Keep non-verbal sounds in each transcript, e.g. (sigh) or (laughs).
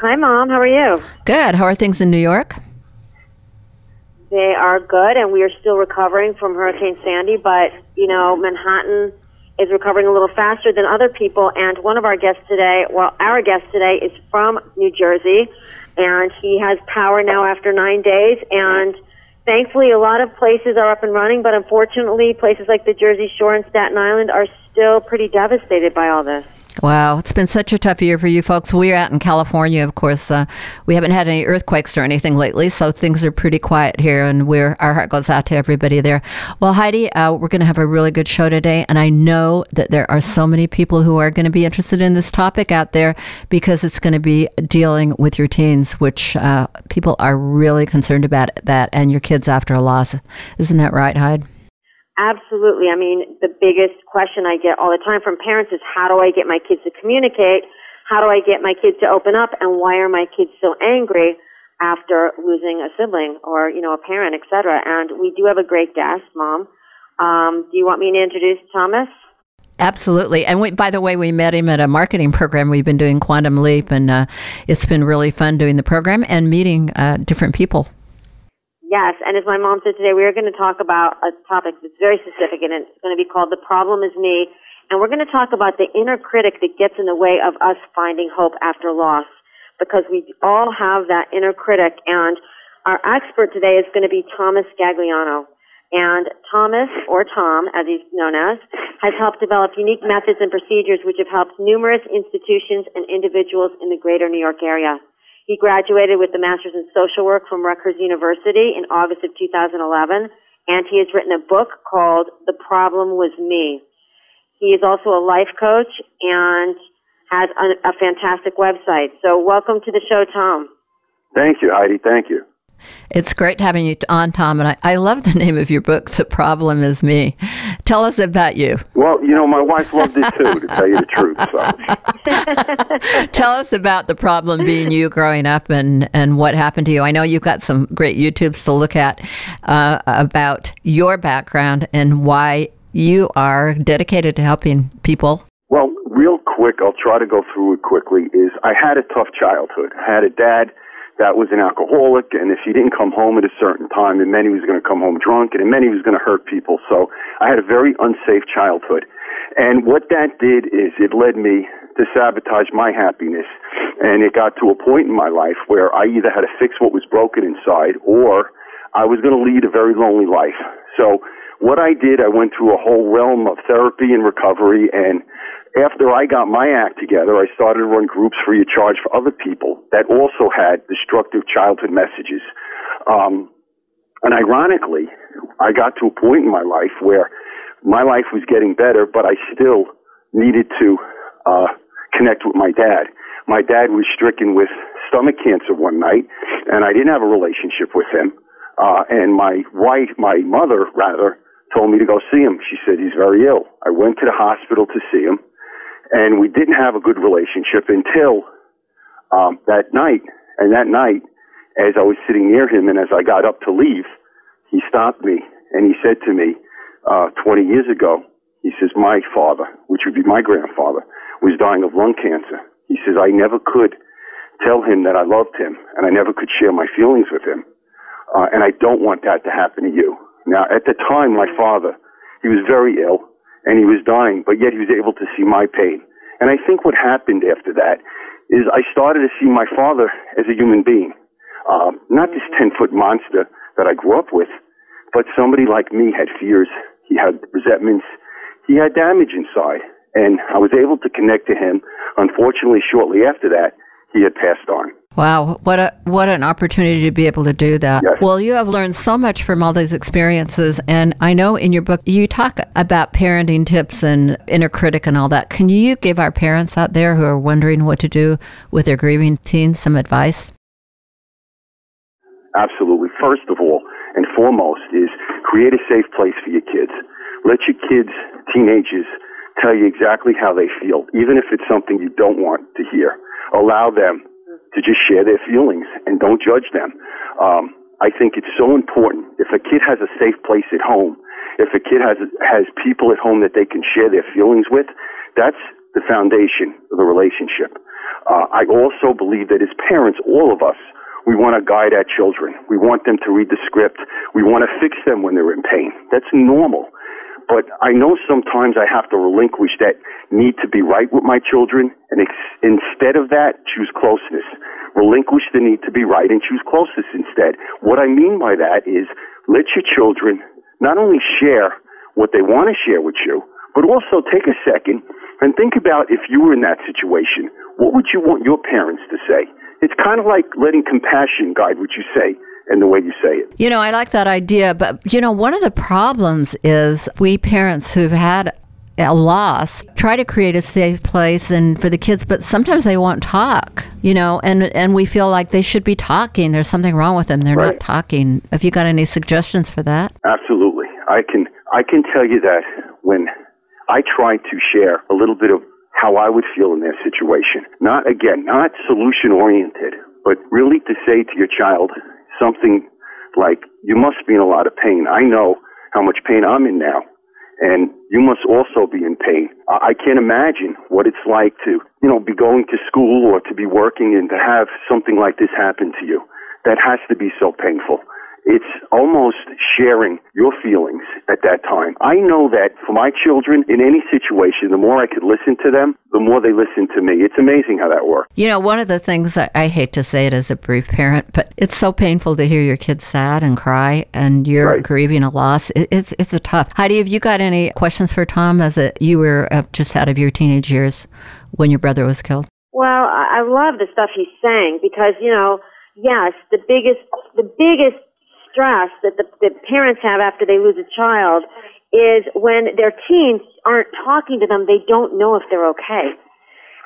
Hi, Mom. How are you? Good. How are things in New York? They are good, and we are still recovering from Hurricane Sandy, but, you know, Manhattan is recovering a little faster than other people, and one of our guests today, well, our guest today is from New Jersey, and he has power now after nine days, and thankfully a lot of places are up and running, but unfortunately places like the Jersey Shore and Staten Island are still pretty devastated by all this. Wow, it's been such a tough year for you folks. We're out in California, of course. Uh, we haven't had any earthquakes or anything lately, so things are pretty quiet here, and we're, our heart goes out to everybody there. Well, Heidi, uh, we're going to have a really good show today, and I know that there are so many people who are going to be interested in this topic out there because it's going to be dealing with your teens, which uh, people are really concerned about that, and your kids after a loss. Isn't that right, Heidi? Absolutely. I mean, the biggest question I get all the time from parents is how do I get my kids to communicate? How do I get my kids to open up? And why are my kids so angry after losing a sibling or, you know, a parent, etc.? And we do have a great guest, Mom. Um, do you want me to introduce Thomas? Absolutely. And we, by the way, we met him at a marketing program. We've been doing Quantum Leap, and uh, it's been really fun doing the program and meeting uh, different people. Yes, and as my mom said today, we are going to talk about a topic that's very specific, and it's going to be called "The Problem Is Me." And we're going to talk about the inner critic that gets in the way of us finding hope after loss, because we all have that inner critic. And our expert today is going to be Thomas Gagliano. And Thomas, or Tom, as he's known as, has helped develop unique methods and procedures which have helped numerous institutions and individuals in the greater New York area. He graduated with a master's in social work from Rutgers University in August of 2011, and he has written a book called The Problem Was Me. He is also a life coach and has a, a fantastic website. So welcome to the show, Tom. Thank you, Heidi. Thank you. It's great having you on, Tom, and I, I love the (laughs) name of your book, The Problem Is Me. Tell us about you. Well, you know, my wife loved it too, to tell you the truth. So. (laughs) (laughs) tell us about the problem being you growing up and, and what happened to you. I know you've got some great YouTubes to look at uh, about your background and why you are dedicated to helping people. Well, real quick, I'll try to go through it quickly, is I had a tough childhood. I had a dad – that was an alcoholic, and if he didn't come home at a certain time, it meant he was going to come home drunk, and it meant he was going to hurt people. So I had a very unsafe childhood. And what that did is it led me to sabotage my happiness. And it got to a point in my life where I either had to fix what was broken inside or I was going to lead a very lonely life. So what I did, I went through a whole realm of therapy and recovery and after I got my act together, I started to run groups free of charge for other people that also had destructive childhood messages. Um, and ironically, I got to a point in my life where my life was getting better, but I still needed to uh, connect with my dad. My dad was stricken with stomach cancer one night, and I didn't have a relationship with him. Uh, and my wife, my mother rather, told me to go see him. She said he's very ill. I went to the hospital to see him and we didn't have a good relationship until um, that night. And that night, as I was sitting near him and as I got up to leave, he stopped me and he said to me, uh, 20 years ago, he says, my father, which would be my grandfather, was dying of lung cancer. He says, I never could tell him that I loved him and I never could share my feelings with him. Uh, and I don't want that to happen to you. Now, at the time, my father, he was very ill and he was dying, but yet he was able to see my pain. And I think what happened after that is I started to see my father as a human being, um, not this 10 foot monster that I grew up with, but somebody like me had fears. He had resentments. He had damage inside. And I was able to connect to him. Unfortunately, shortly after that, he had passed on. Wow, what a what an opportunity to be able to do that. Yes. Well, you have learned so much from all these experiences and I know in your book you talk about parenting tips and inner critic and all that. Can you give our parents out there who are wondering what to do with their grieving teens some advice? Absolutely. First of all and foremost is create a safe place for your kids. Let your kids, teenagers, tell you exactly how they feel, even if it's something you don't want to hear. Allow them to just share their feelings and don't judge them. Um, I think it's so important. If a kid has a safe place at home, if a kid has has people at home that they can share their feelings with, that's the foundation of the relationship. Uh, I also believe that as parents, all of us, we want to guide our children. We want them to read the script. We want to fix them when they're in pain. That's normal. But I know sometimes I have to relinquish that need to be right with my children and ex- instead of that, choose closeness. Relinquish the need to be right and choose closeness instead. What I mean by that is let your children not only share what they want to share with you, but also take a second and think about if you were in that situation, what would you want your parents to say? It's kind of like letting compassion guide what you say and the way you say it. You know, I like that idea, but you know, one of the problems is we parents who've had a loss try to create a safe place and for the kids but sometimes they won't talk you know and and we feel like they should be talking. There's something wrong with them. They're right. not talking. Have you got any suggestions for that? Absolutely. I can i can tell you that when i try to share a little bit of how i would feel in their situation not again not solution oriented but really to say to your child something like, you must be in a lot of pain. I know how much pain I'm in now. And you must also be in pain. I can't imagine what it's like to, you know, be going to school or to be working and to have something like this happen to you. That has to be so painful. It's almost sharing your feelings at that time. I know that for my children, in any situation, the more I could listen to them, the more they listen to me. It's amazing how that works. You know, one of the things I, I hate to say it as a brief parent, but it's so painful to hear your kids sad and cry, and you're right. grieving a loss. It, it's it's a tough. Heidi, have you got any questions for Tom as a, you were uh, just out of your teenage years when your brother was killed? Well, I love the stuff he's saying because you know, yes, the biggest the biggest stress that the, the parents have after they lose a child is when their teens aren't talking to them, they don't know if they're okay.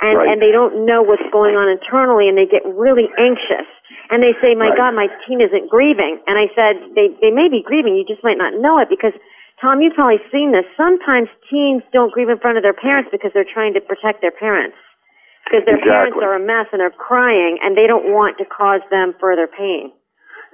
And, right. and they don't know what's going on internally and they get really anxious. And they say, my right. God, my teen isn't grieving. And I said, they, they may be grieving, you just might not know it because Tom, you've probably seen this. Sometimes teens don't grieve in front of their parents because they're trying to protect their parents. Because their exactly. parents are a mess and are crying and they don't want to cause them further pain.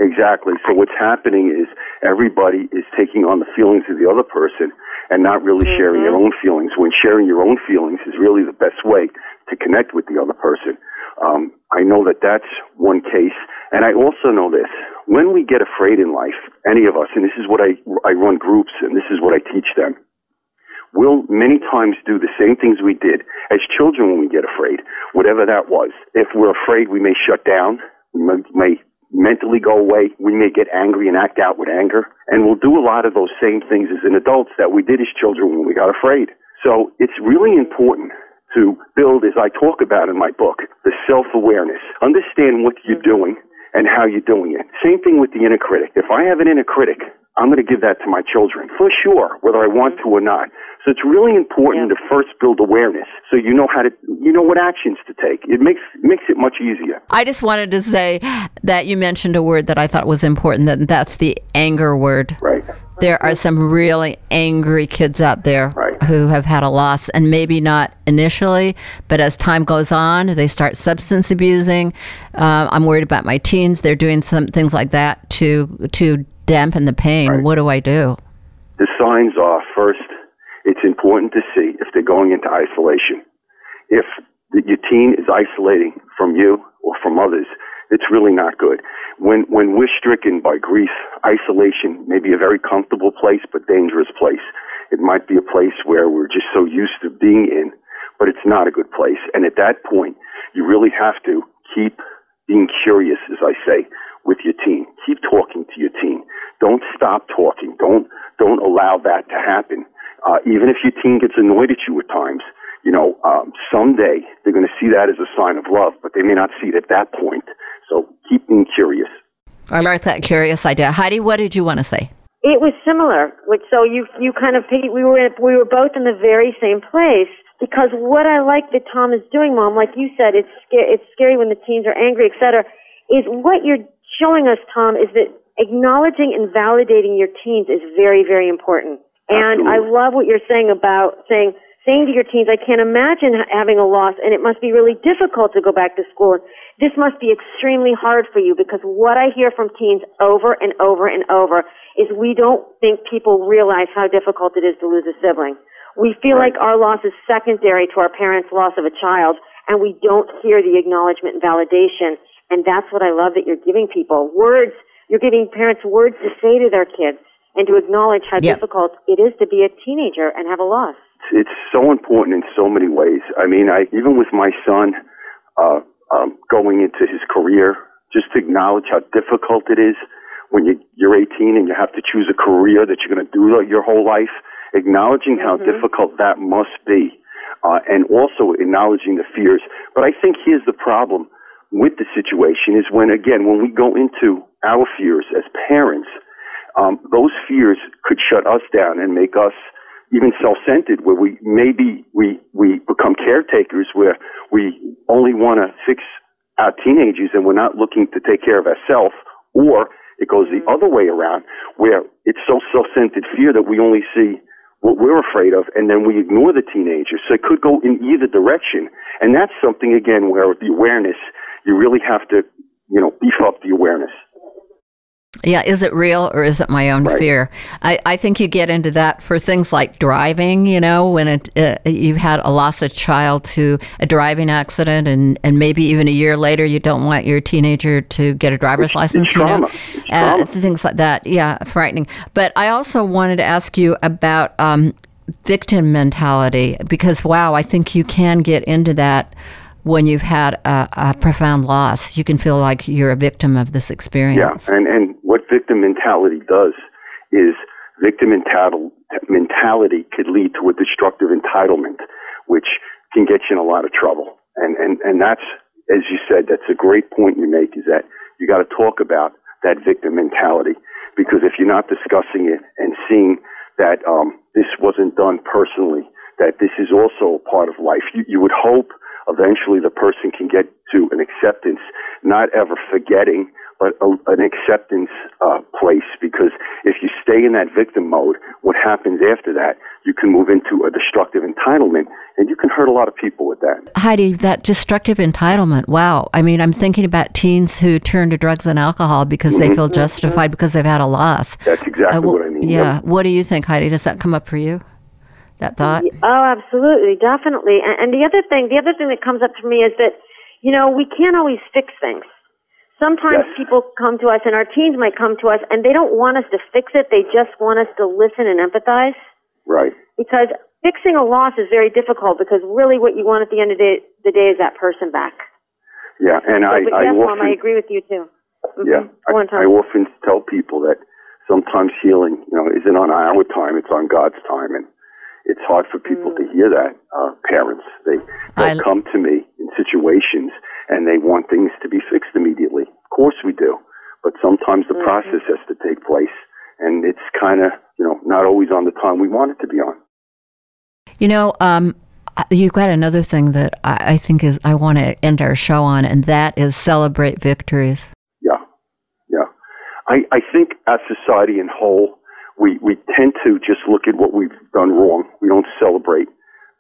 Exactly. So what's happening is everybody is taking on the feelings of the other person and not really mm-hmm. sharing their own feelings. When sharing your own feelings is really the best way to connect with the other person. Um, I know that that's one case, and I also know this: when we get afraid in life, any of us, and this is what I I run groups, and this is what I teach them. We'll many times do the same things we did as children when we get afraid, whatever that was. If we're afraid, we may shut down. We may, may mentally go away. We may get angry and act out with anger. And we'll do a lot of those same things as an adults that we did as children when we got afraid. So it's really important to build, as I talk about in my book, the self-awareness. Understand what you're mm-hmm. doing and how you're doing it. Same thing with the inner critic. If I have an inner critic, I'm going to give that to my children for sure, whether I want to or not. So it's really important yeah. to first build awareness so you know how to, you know what actions to take. It makes makes it much easier. I just wanted to say that you mentioned a word that I thought was important. That that's the anger word. Right. There are some really angry kids out there right. who have had a loss, and maybe not initially, but as time goes on, they start substance abusing. Uh, I'm worried about my teens; they're doing some things like that to to dampen the pain. Right. What do I do? The signs are first, it's important to see if they're going into isolation. If your teen is isolating from you or from others, it's really not good. When when we're stricken by grief, isolation may be a very comfortable place but dangerous place. It might be a place where we're just so used to being in, but it's not a good place. And at that point, you really have to keep being curious, as I say, with your teen. Keep talking to your teen. Don't stop talking. Don't don't allow that to happen. Uh, even if your teen gets annoyed at you at times, you know, um, someday they're going to see that as a sign of love, but they may not see it at that point. So keep being curious. I like that curious idea. Heidi, what did you want to say? It was similar. Which so you you kind of we were we were both in the very same place because what I like that Tom is doing, Mom, like you said, it's it's scary when the teens are angry, etc. Is what you're showing us, Tom, is that acknowledging and validating your teens is very, very important. And Absolutely. I love what you're saying about saying, saying to your teens, I can't imagine having a loss and it must be really difficult to go back to school. This must be extremely hard for you because what I hear from teens over and over and over is we don't think people realize how difficult it is to lose a sibling. We feel Right. like our loss is secondary to our parents' loss of a child and we don't hear the acknowledgement and validation. And that's what I love that you're giving people. Words, you're giving parents words to say to their kids and to acknowledge how Yep. difficult it is to be a teenager and have a loss. it's so important in so many ways. I mean, I even with my son uh, um, going into his career, just to acknowledge how difficult it is when you, you're 18 and you have to choose a career that you're going to do your whole life. Acknowledging how difficult that must be, uh, and also acknowledging the fears. But I think here's the problem with the situation is when again when we go into our fears as parents, um, those fears could shut us down and make us even self-centered, where we maybe we we become caretakers, where we only want to fix our teenagers and we're not looking to take care of ourselves, or it goes the other way around, where it's so self-centered fear that we only see what we're afraid of, and then we ignore the teenagers. So it could go in either direction, and that's something again where the awareness you really have to, you know, beef up the awareness. Yeah, is it real or is it my own Right. fear? I, I think you get into that for things like driving, you know, when it, uh, you've had a loss of child to a driving accident and, and maybe even a year later you don't want your teenager to get a driver's It's- license, it's you know, Uh, things like that. Yeah, frightening. But I also wanted to ask you about um, victim mentality because, wow, I think you can get into that when you've had a, a profound loss. You can feel like you're a victim of this experience. Yeah, and and what victim mentality does is victim mental, mentality could lead to a destructive entitlement, which can get you in a lot of trouble. And and and that's as you said, that's a great point you make. Is that you got to talk about that victim mentality because if you're not discussing it and seeing that um, this wasn't done personally, that this is also a part of life, you, you would hope eventually the person can get to an acceptance, not ever forgetting, but a, an acceptance uh, place. Because if you stay in that victim mode, what happens after that? You can move into a destructive entitlement, and you can hurt a lot of people with that. Heidi, that destructive entitlement. Wow. I mean, I'm thinking about teens who turn to drugs and alcohol because they feel justified because they've had a loss. That's exactly Uh, wh- what I mean. Yeah. Yep. What do you think, Heidi? Does that come up for you? That thought? Oh, absolutely, definitely. And, and the other thing, the other thing that comes up for me is that, you know, we can't always fix things. Sometimes Yes. people come to us, and our teens might come to us, and they don't want us to fix it. They just want us to listen and empathize. Right. Because fixing a loss is very difficult. Because really, what you want at the end of the day, the day is that person back. Yeah, and I, but I yes, Mom, often I agree with you too. Mhm. Yeah, I, I often tell people that sometimes healing, you know, isn't on our time; it's on God's time, and it's hard for people Mm. to hear that. Uh, parents, they they'll I- come to me in situations and they want things to be fixed immediately. Of course, we do, but sometimes Mm-hmm. the process has to take place, and it's kind of, you know, not always on the time we want it to be on. You know, um, you've got another thing that I, I think is I want to end our show on, and that is celebrate victories. Yeah, yeah. I, I think as society in whole, we, we tend to just look at what we've done wrong. We don't celebrate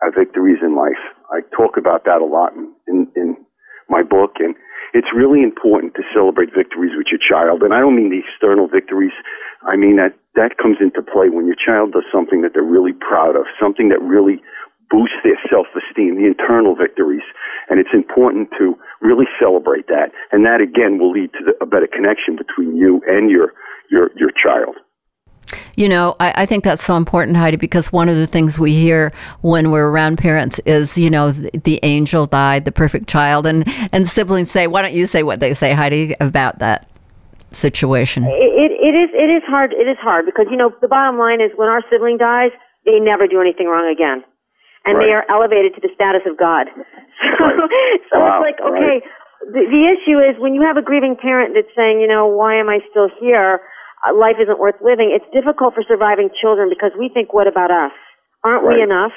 our victories in life. I talk about that a lot in, in, in my book, and it's really important to celebrate victories with your child. And I don't mean the external victories. I mean that that comes into play when your child does something that they're really proud of, something that really boosts their self-esteem, the internal victories. And it's important to really celebrate that. And that again will lead to the, a better connection between you and your, your, your child. You know, I, I think that's so important, Heidi, because one of the things we hear when we're around parents is, you know, the, the angel died, the perfect child, and and siblings say, "Why don't you say what they say, Heidi, about that situation?" It, it, it is it is hard. It is hard because you know the bottom line is when our sibling dies, they never do anything wrong again, and they are elevated to the status of God. (laughs) So, so Wow, it's like okay, the, the issue is when you have a grieving parent that's saying, you know, why am I still here? Uh, life isn't worth living. It's difficult for surviving children because we think, what about us? Aren't we enough?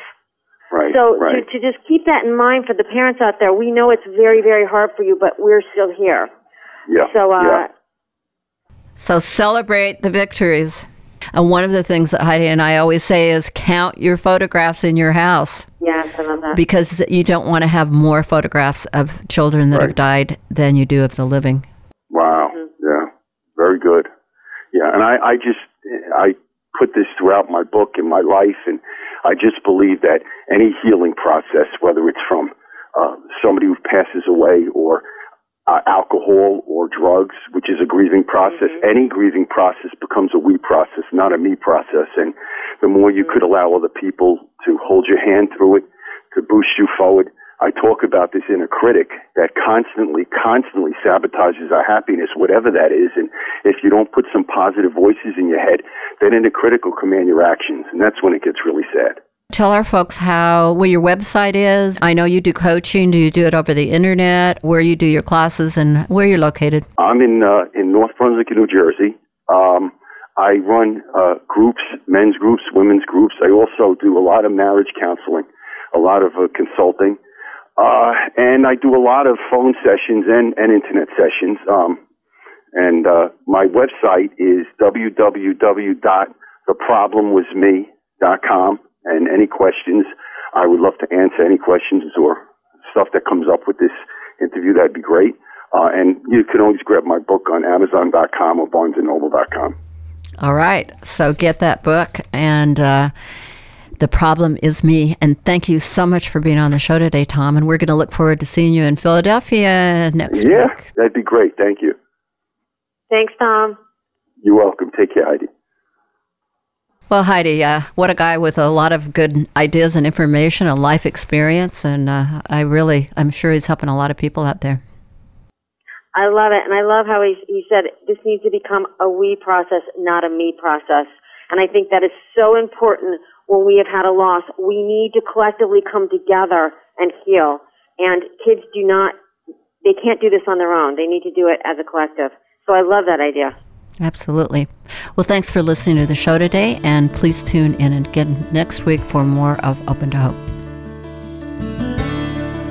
Right. So right. to, to just keep that in mind for the parents out there, we know it's very, very hard for you, but we're still here. yeah. So, uh, yeah. So celebrate the victories. And one of the things that Heidi and I always say is count your photographs in your house. Yes, I love that. Because you don't want to have more photographs of children that Right. have died than you do of the living. Wow. Yeah. Very good. Yeah. And I, I just, I put this throughout my book and my life. And I just believe that any healing process, whether it's from uh, somebody who passes away or uh, alcohol or drugs, which is a grieving process, any grieving process becomes a we process, not a me process. And the more you could allow other people to hold your hand through it, to boost you forward, I talk about this inner critic that constantly, constantly sabotages our happiness, whatever that is. And if you don't put some positive voices in your head, then inner critic will command your actions. And that's when it gets really sad. Tell our folks how where your website is. I know you do coaching. Do you do it over the internet? Where you do your classes and where you're located? I'm in uh, in North Brunswick, New Jersey. Um, I run uh, groups, men's groups, women's groups. I also do a lot of marriage counseling, a lot of uh, consulting, uh, and I do a lot of phone sessions and, and internet sessions. Um, and uh, my website is www.theproblemwasme.com. And any questions, I would love to answer any questions or stuff that comes up with this interview. That'd be great. Uh, and you can always grab my book on Amazon.com or BarnesandNoble.com. All right. So get that book and uh, the problem is me. And thank you so much for being on the show today, Tom. And we're going to look forward to seeing you in Philadelphia next Yeah, week. that'd be great. Thank you. Thanks, Tom. You're welcome. Take care, Heidi. Well, Heidi, uh, what a guy with a lot of good ideas and information and life experience. And uh, I really, I'm sure he's helping a lot of people out there. I love it, and I love how he he said this needs to become a we process, not a me process. And I think that is so important when we have had a loss. We need to collectively come together and heal. And kids do not, they can't do this on their own. They need to do it as a collective. So I love that idea. Absolutely. Well, thanks for listening to the show today. And please tune in again next week for more of Open to Hope.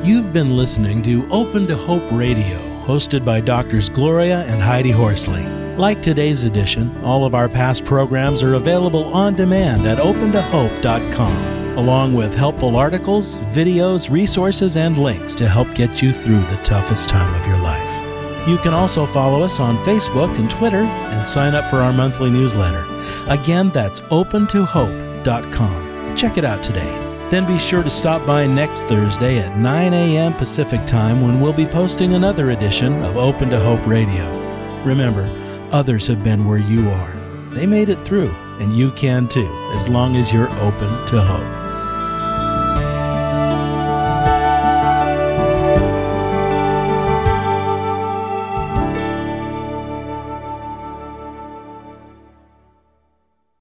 You've been listening to Open to Hope Radio, hosted by Doctors Gloria and Heidi Horsley. Like today's edition, all of our past programs are available on demand at opentohope.com, along with helpful articles, videos, resources, and links to help get you through the toughest time of your life. You can also follow us on Facebook and Twitter and sign up for our monthly newsletter. Again, that's opentohope.com. Check it out today. Then be sure to stop by next Thursday at 9 a.m. Pacific Time when we'll be posting another edition of Open to Hope Radio. Remember, others have been where you are. They made it through, and you can too, as long as you're open to hope.